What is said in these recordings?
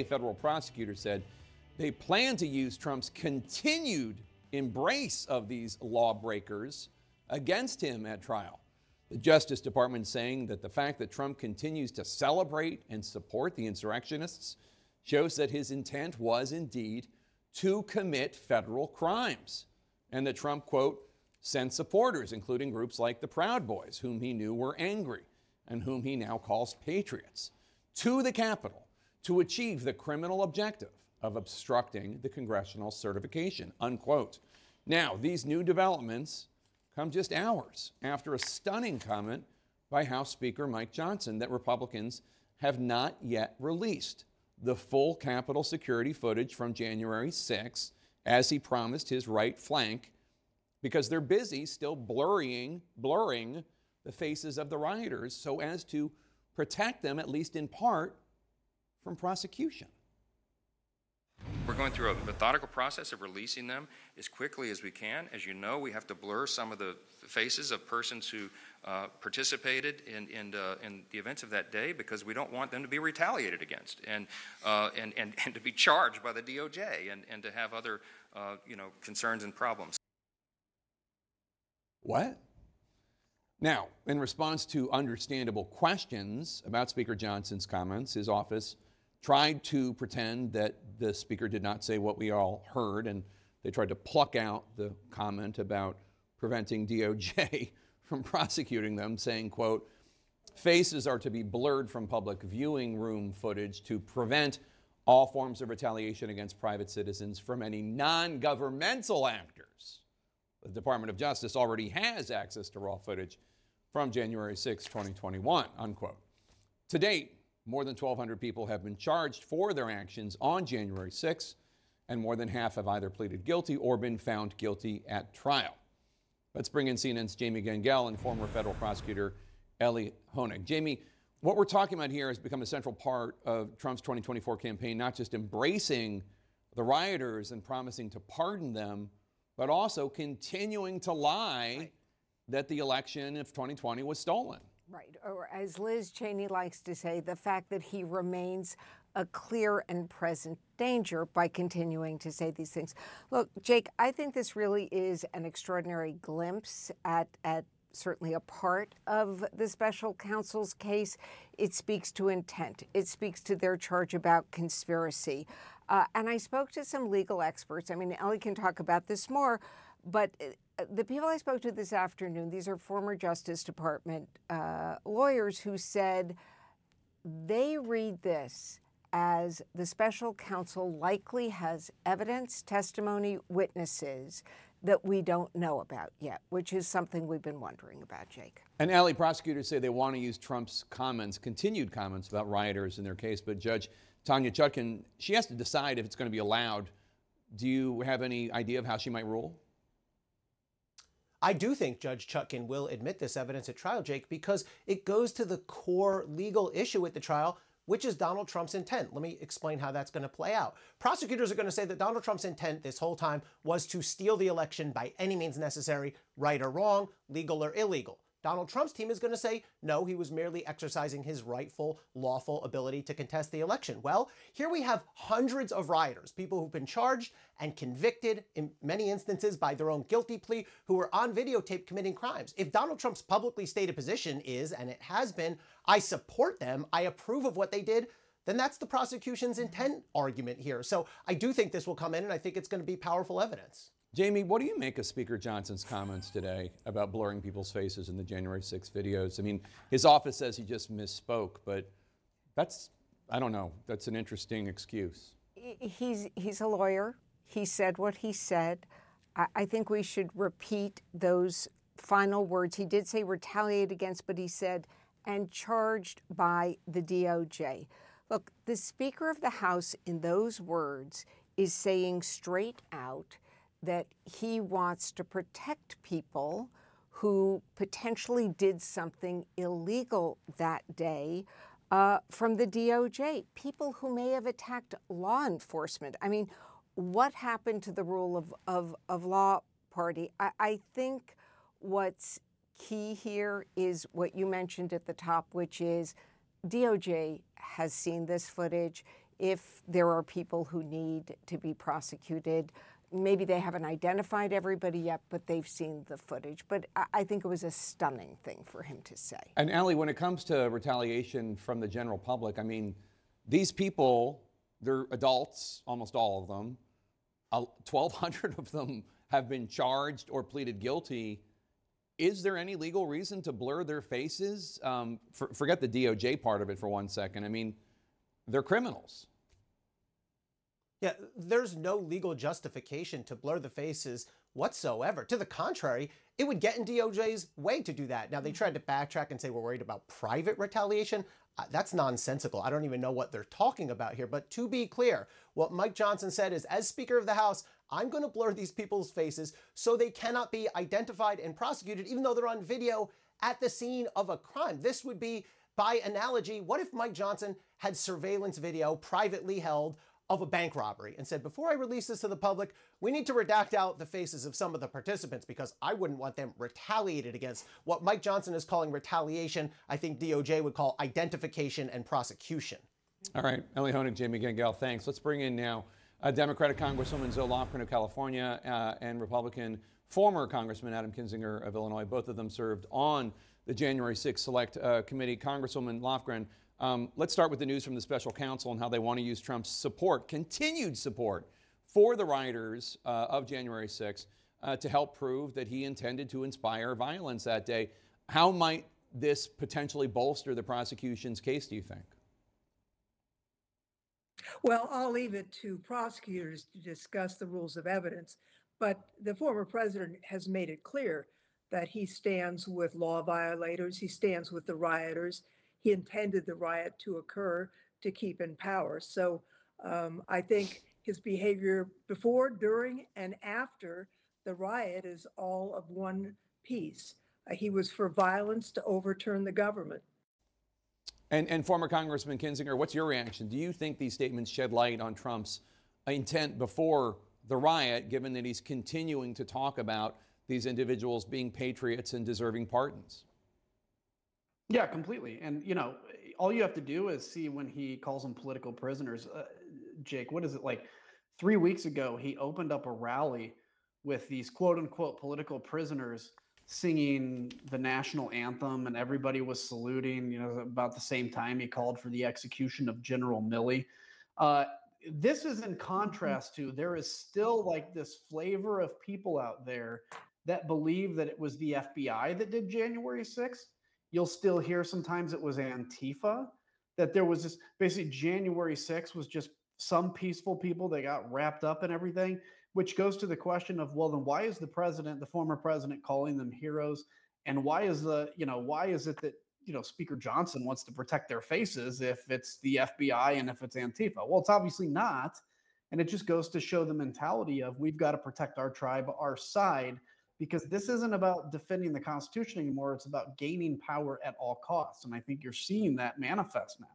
A federal prosecutor said they plan to use Trump's continued embrace of these lawbreakers against him at trial. The Justice Department saying that the fact that Trump continues to celebrate and support the insurrectionists shows that his intent was indeed to commit federal crimes, and that Trump, quote, sent supporters, including groups like the Proud Boys, whom he knew were angry and whom he now calls patriots, to the Capitol to achieve the criminal objective of obstructing the congressional certification, unquote. Now, these new developments come just hours after a stunning comment by House Speaker Mike Johnson that Republicans have not yet released the full Capitol security footage from January 6, as he promised his right flank, because they're busy still blurring, blurring the faces of the rioters so as to protect them, at least in part, from prosecution. We're going through a methodical process of releasing them as quickly as we can. As you know, we have to blur some of the faces of persons who uh, participated in, in, uh, in, the events of that day because we don't want them to be retaliated against and, uh, and, and, and to be charged by the DOJ and, and to have other uh, you know, concerns and problems. What? Now, in response to understandable questions about Speaker Johnson's comments, his office tried to pretend that the speaker did not say what we all heard, and they tried to pluck out the comment about preventing DOJ from prosecuting them, saying, quote, faces are to be blurred from public viewing room footage to prevent all forms of retaliation against private citizens from any non governmental actors. The Department of Justice already has access to raw footage from January 6, 2021, unquote. To date, more than 1,200 people have been charged for their actions on January 6, and more than half have either pleaded guilty or been found guilty at trial. Let's bring in CNN's Jamie Gangel and former federal prosecutor Elie Honig. Jamie, what we're talking about here has become a central part of Trump's 2024 campaign, not just embracing the rioters and promising to pardon them, but also continuing to lie that the election of 2020 was stolen. Right. Or as Liz Cheney likes to say, the fact that he remains a clear and present danger by continuing to say these things. Look, Jake, I think this really is an extraordinary glimpse at, at certainly a part of the special counsel's case. It speaks to intent, it speaks to their charge about conspiracy. Uh, and I spoke to some legal experts. I mean, Elie can talk about this more, but the people I spoke to this afternoon, these are former Justice Department uh, lawyers who said they read this as the special counsel likely has evidence, testimony, witnesses that we don't know about yet, which is something we've been wondering about, Jake. And Elie, prosecutors say they want to use Trump's comments, continued comments about rioters in their case, but Judge Tanya Chutkan, she has to decide if it's going to be allowed. Do you have any idea of how she might rule? I do think Judge Chutkan will admit this evidence at trial, Jake, because it goes to the core legal issue at the trial, which is Donald Trump's intent. Let me explain how that's going to play out. Prosecutors are going to say that Donald Trump's intent this whole time was to steal the election by any means necessary, right or wrong, legal or illegal. Donald Trump's team is going to say, no, he was merely exercising his rightful, lawful ability to contest the election. Well, here we have hundreds of rioters, people who've been charged and convicted in many instances by their own guilty plea, who were on videotape committing crimes. If Donald Trump's publicly stated position is, and it has been, I support them, I approve of what they did, then that's the prosecution's intent argument here. So I do think this will come in, and I think it's going to be powerful evidence. Jamie, what do you make of Speaker Johnson's comments today about blurring people's faces in the January 6 videos? I mean, his office says he just misspoke, but that's, I don't know, that's an interesting excuse. He's, he's a lawyer. He said what he said. I, I think we should repeat those final words. He did say retaliate against, but he said, and charged by the DOJ. Look, the Speaker of the House in those words is saying straight out that he wants to protect people who potentially did something illegal that day uh, from the DOJ, people who may have attacked law enforcement. I mean, what happened to the rule of, of, of law party? I, I think what's key here is what you mentioned at the top, which is DOJ has seen this footage if there are people who need to be prosecuted. Maybe they haven't identified everybody yet, but they've seen the footage. But I, think it was a stunning thing for him to say. And Elie, when it comes to retaliation from the general public, I mean, these people, they're adults, almost all of them. 1,200 of them have been charged or pleaded guilty. Is there any legal reason to blur their faces? Um, for, forget the DOJ part of it for one second. I mean, they're criminals. Yeah, there's no legal justification to blur the faces whatsoever. To the contrary, it would get in DOJ's way to do that. Now, they tried to backtrack and say we're worried about private retaliation. Uh, that's nonsensical. I don't even know what they're talking about here. But to be clear, what Mike Johnson said is as Speaker of the House, I'm going to blur these people's faces so they cannot be identified and prosecuted, even though they're on video at the scene of a crime. This would be, by analogy, what if Mike Johnson had surveillance video privately held of a bank robbery and said, before I release this to the public, we need to redact out the faces of some of the participants because I wouldn't want them retaliated against. What Mike Johnson is calling retaliation, I think DOJ would call identification and prosecution. All right, Elie Honig, Jamie Gangel, thanks. Let's bring in now uh, Democratic Congresswoman Zoe Lofgren of California uh, and Republican former Congressman Adam Kinzinger of Illinois. Both of them served on the January 6th Select uh, Committee. Congresswoman Lofgren, um, let's start with the news from the special counsel and how they want to use Trump's support, continued support, for the rioters uh, of January 6th uh, to help prove that he intended to inspire violence that day. How might this potentially bolster the prosecution's case, do you think? Well, I'll leave it to prosecutors to discuss the rules of evidence, but the former president has made it clear that he stands with law violators, he stands with the rioters, he intended the riot to occur to keep in power. So um, I think his behavior before, during, and after the riot is all of one piece. Uh, he was for violence to overturn the government. And, and former Congressman Kinzinger, what's your reaction? Do you think these statements shed light on Trump's intent before the riot, given that he's continuing to talk about these individuals being patriots and deserving pardons? Yeah, completely. And you know, all you have to do is see when he calls them political prisoners. Uh, Jake, what is it like? Three weeks ago, he opened up a rally with these quote unquote political prisoners singing the national anthem, and everybody was saluting. You know, about the same time he called for the execution of General Milley. Uh, this is in contrast to there is still like this flavor of people out there that believe that it was the FBI that did January 6th you'll still hear sometimes it was Antifa, that there was this basically January 6th was just some peaceful people they got wrapped up in everything, which goes to the question of, well, then why is the president, the former president, calling them heroes? And why is the, you know, why is it that, you know, Speaker Johnson wants to protect their faces if it's the FBI and if it's Antifa? Well, it's obviously not. And it just goes to show the mentality of we've got to protect our tribe, our side because this isn't about defending the Constitution anymore. It's about gaining power at all costs. And I think you're seeing that manifest now.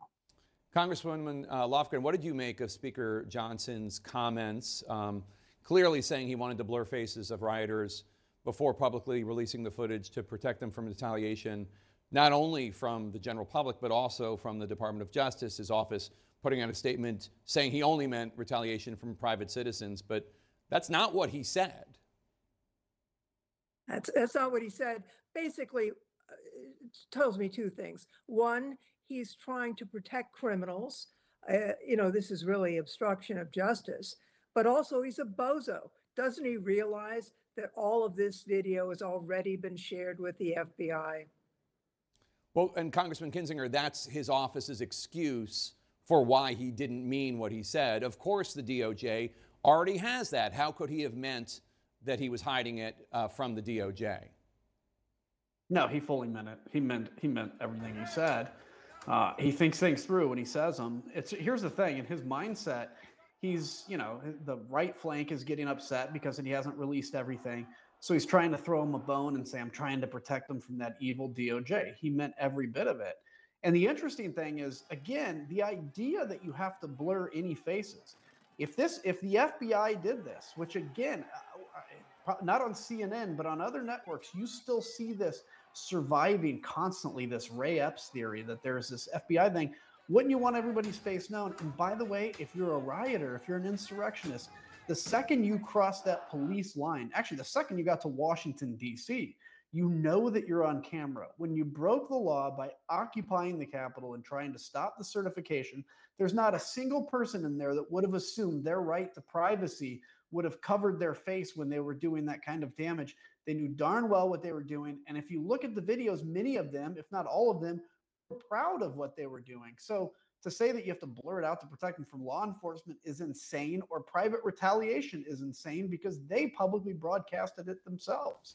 Congresswoman uh, Lofgren, what did you make of Speaker Johnson's comments, um, clearly saying he wanted to blur faces of rioters before publicly releasing the footage to protect them from retaliation, not only from the general public, but also from the Department of Justice, his office putting out a statement saying he only meant retaliation from private citizens, but that's not what he said. That's, that's not what he said. Basically, uh, it tells me two things. One, he's trying to protect criminals. Uh, you know, this is really obstruction of justice, but also he's a bozo. Doesn't he realize that all of this video has already been shared with the FBI? Well, and Congressman Kinzinger, that's his office's excuse for why he didn't mean what he said. Of course, the DOJ already has that. How could he have meant that he was hiding it uh, from the DOJ. No, he fully meant it. He meant he meant everything he said. Uh, he thinks things through when he says them. It's here's the thing in his mindset. He's you know the right flank is getting upset because he hasn't released everything. So he's trying to throw him a bone and say, I'm trying to protect him from that evil DOJ. He meant every bit of it. And the interesting thing is, again, the idea that you have to blur any faces. If this, if the FBI did this, which again, not on CNN, but on other networks, you still see this surviving constantly, this Ray Epps theory that there's this FBI thing. Wouldn't you want everybody's face known? And by the way, if you're a rioter, if you're an insurrectionist, the second you cross that police line, actually, the second you got to Washington, D.C., you know that you're on camera. When you broke the law by occupying the Capitol and trying to stop the certification, there's not a single person in there that would have assumed their right to privacy would have covered their face when they were doing that kind of damage. They knew darn well what they were doing. And if you look at the videos, many of them, if not all of them, were proud of what they were doing. So to say that you have to blur it out to protect them from law enforcement is insane, or private retaliation is insane because they publicly broadcasted it themselves.